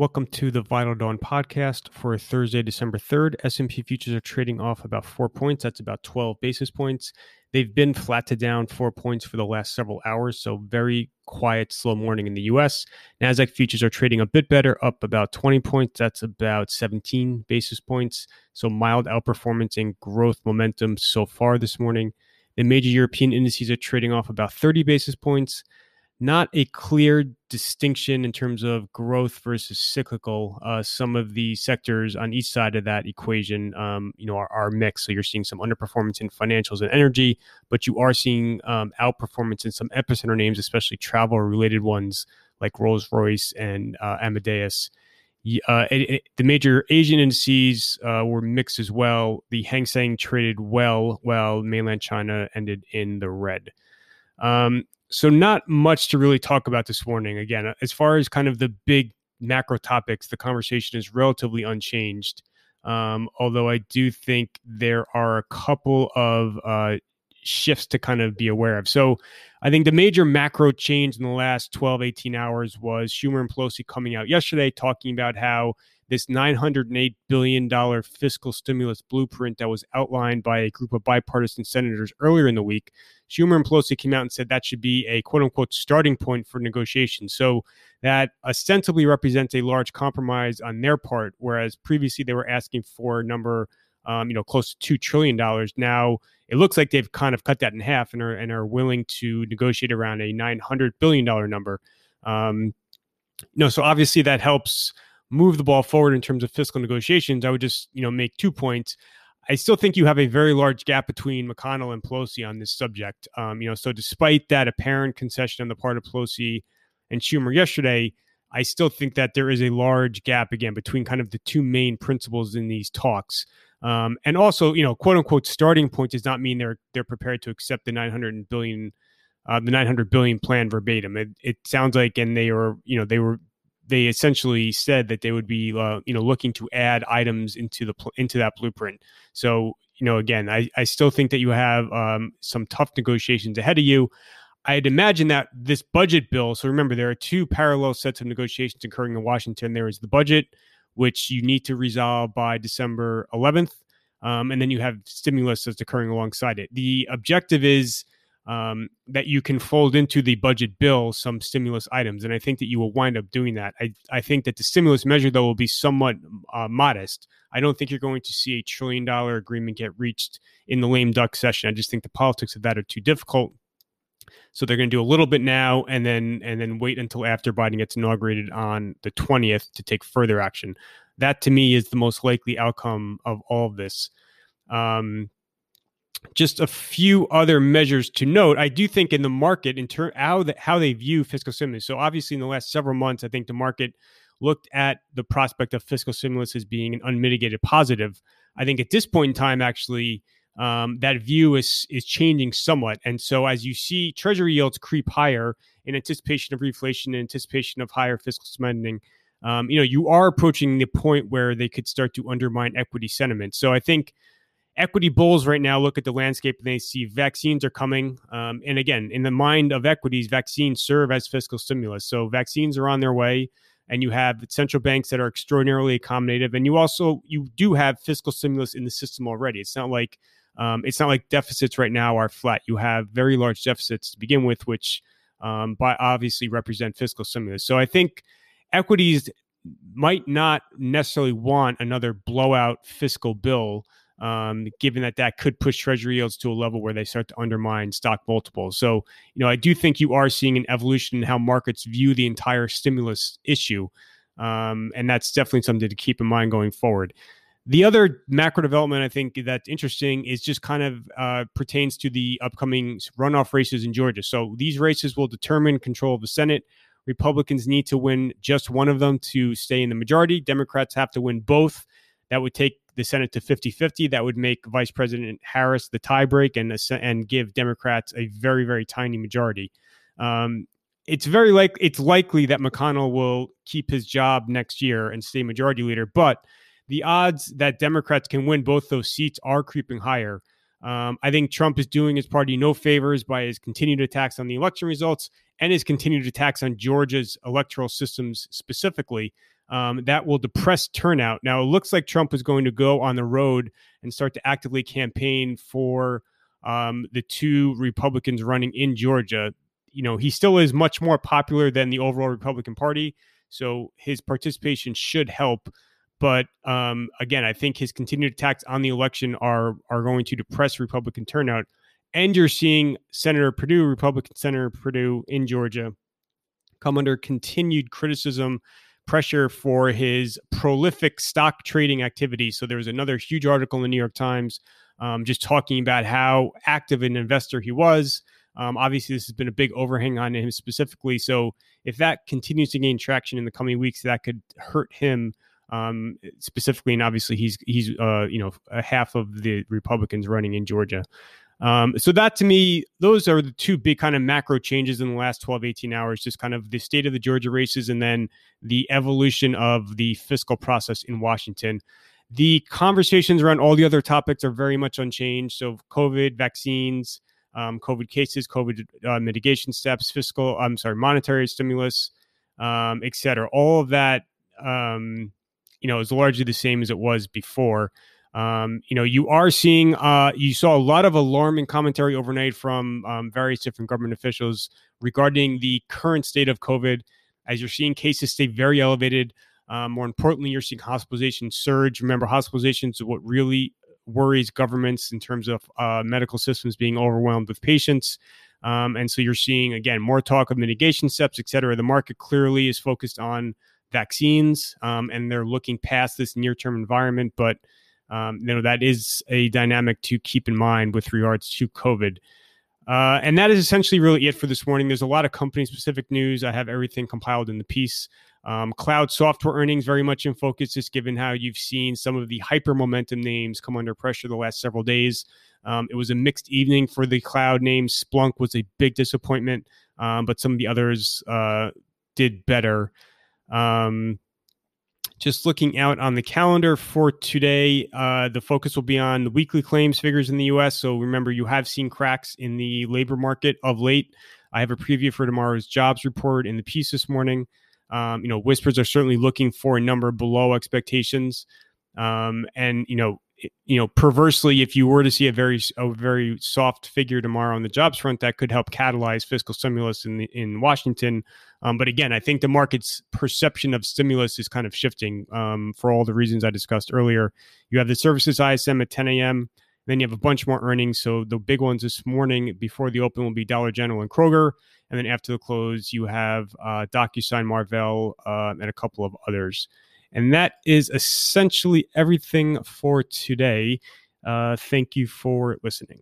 Welcome to the Vital Dawn podcast for Thursday, December 3rd. S&P futures are trading off about 4 points. That's about 12 basis points. They've been flat to down 4 points for the last several hours, so very quiet, slow morning in the US. Nasdaq futures are trading a bit better, up about 20 points. That's about 17 basis points. So mild outperformance and growth momentum so far this morning. The major European indices are trading off about 30 basis points not a clear distinction in terms of growth versus cyclical. Uh, some of the sectors on each side of that equation, um, you know, are, are, mixed. So you're seeing some underperformance in financials and energy, but you are seeing um, outperformance in some epicenter names, especially travel-related ones like Rolls Royce and uh, Amadeus. Uh, it, it, the major Asian indices uh, were mixed as well. The Hang Seng traded well, while mainland China ended in the red. Um, so not much to really talk about this morning. Again, uh, as far as kind of the big macro topics, the conversation is relatively unchanged. Um, although I do think there are a couple of uh, shifts to kind of be aware of. So I think the major macro change in the last 12, 18 hours was Schumer and Pelosi coming out yesterday talking about how this $908 billion fiscal stimulus blueprint that was outlined by a group of bipartisan senators earlier in the week. Schumer and Pelosi came out and said that should be a quote unquote starting point for negotiations. So that ostensibly represents a large compromise on their part, whereas previously they were asking for a number, um, you know, close to $2 trillion. Now it looks like they've kind of cut that in half and are, and are willing to negotiate around a $900 billion number. Um, no, so obviously that helps move the ball forward in terms of fiscal negotiations, I would just, you know, make two points. I still think you have a very large gap between McConnell and Pelosi on this subject. Um, you know, so despite that apparent concession on the part of Pelosi and Schumer yesterday, I still think that there is a large gap again between kind of the two main principals in these talks. Um, and also, you know, quote unquote starting point does not mean they're they're prepared to accept the 900 billion uh, the 900 billion plan verbatim. It, it sounds like, and they were, you know, they were they essentially said that they would be uh, you know looking to add items into the into that blueprint. So you know again, I, I still think that you have um, some tough negotiations ahead of you. I'd imagine that this budget bill. So remember, there are two parallel sets of negotiations occurring in Washington. There is the budget, which you need to resolve by December 11th, um, and then you have stimulus that's occurring alongside it. The objective is um, that you can fold into the budget bill some stimulus items. And I think that you will wind up doing that. I, I think that the stimulus measure, though, will be somewhat uh, modest. I don't think you're going to see a trillion dollar agreement get reached in the lame duck session. I just think the politics of that are too difficult. So they're going to do a little bit now, and then and then wait until after Biden gets inaugurated on the twentieth to take further action. That to me is the most likely outcome of all of this. Um, just a few other measures to note. I do think in the market, in turn, how the, how they view fiscal stimulus. So obviously, in the last several months, I think the market looked at the prospect of fiscal stimulus as being an unmitigated positive. I think at this point in time, actually, um, that view is is changing somewhat. And so, as you see Treasury yields creep higher in anticipation of reflation, in anticipation of higher fiscal spending, um, you know, you are approaching the point where they could start to undermine equity sentiment. So, I think equity bulls right now look at the landscape and they see vaccines are coming. Um, and again, in the mind of equities, vaccines serve as fiscal stimulus. So vaccines are on their way, and you have central banks that are extraordinarily accommodative, and you also you do have fiscal stimulus in the system already. It's not like um, it's not like deficits right now are flat. You have very large deficits to begin with, which um, by obviously represent fiscal stimulus. So I think equities might not necessarily want another blowout fiscal bill um, given that that could push treasury yields to a level where they start to undermine stock multiples. So, you know, I do think you are seeing an evolution in how markets view the entire stimulus issue. Um, and that's definitely something to keep in mind going forward. The other macro development I think that's interesting is just kind of uh, pertains to the upcoming runoff races in Georgia. So these races will determine control of the Senate. Republicans need to win just one of them to stay in the majority. Democrats have to win both. That would take the Senate to 50 50. That would make Vice President Harris the tiebreak and, and give Democrats a very, very tiny majority. Um, it's very like it's likely that McConnell will keep his job next year and stay majority leader, but the odds that Democrats can win both those seats are creeping higher. Um, I think Trump is doing his party no favors by his continued attacks on the election results and his continued attacks on Georgia's electoral systems specifically. Um, that will depress turnout. Now, it looks like Trump is going to go on the road and start to actively campaign for um, the two Republicans running in Georgia. You know, he still is much more popular than the overall Republican Party, so his participation should help. But um, again, I think his continued attacks on the election are are going to depress Republican turnout. And you're seeing Senator Perdue, Republican Senator Perdue in Georgia, come under continued criticism, pressure for his prolific stock trading activity. So there was another huge article in the New York Times um, just talking about how active an investor he was. Um, obviously, this has been a big overhang on him specifically. So if that continues to gain traction in the coming weeks, that could hurt him um, specifically. And obviously, he's he's uh, you know a half of the Republicans running in Georgia. Um, so that to me, those are the two big kind of macro changes in the last 12, 18 hours, just kind of the state of the Georgia races and then the evolution of the fiscal process in Washington. The conversations around all the other topics are very much unchanged. So COVID, vaccines, um, COVID cases, COVID uh, mitigation steps, fiscal, I'm sorry, monetary stimulus, um, et cetera. All of that, um, you know, is largely the same as it was before. Um, you know, you are seeing, uh, you saw a lot of alarming commentary overnight from um, various different government officials regarding the current state of COVID. As you're seeing cases stay very elevated. Um, more importantly, you're seeing hospitalization surge. Remember, hospitalizations is what really worries governments in terms of uh, medical systems being overwhelmed with patients. Um, and so you're seeing, again, more talk of mitigation steps, et cetera. The market clearly is focused on vaccines um, and they're looking past this near term environment. But um, you know that is a dynamic to keep in mind with regards to COVID. Uh, and that is essentially really it for this morning. There's a lot of company specific news. I have everything compiled in the piece. Um, cloud software earnings very much in focus, just given how you've seen some of the hyper momentum names come under pressure the last several days. Um, it was a mixed evening for the cloud names. Splunk was a big disappointment, um, but some of the others uh, did better. Um, just looking out on the calendar for today, uh, the focus will be on the weekly claims figures in the U.S. So remember, you have seen cracks in the labor market of late. I have a preview for tomorrow's jobs report in the piece this morning. Um, you know, whispers are certainly looking for a number below expectations, um, and you know, you know, perversely, if you were to see a very a very soft figure tomorrow on the jobs front, that could help catalyze fiscal stimulus in the, in Washington. Um, but again, I think the market's perception of stimulus is kind of shifting um, for all the reasons I discussed earlier. You have the services ISM at 10 a.m. Then you have a bunch more earnings. So the big ones this morning before the open will be Dollar General and Kroger, and then after the close you have uh, DocuSign, Marvell, uh, and a couple of others. And that is essentially everything for today. Uh, thank you for listening.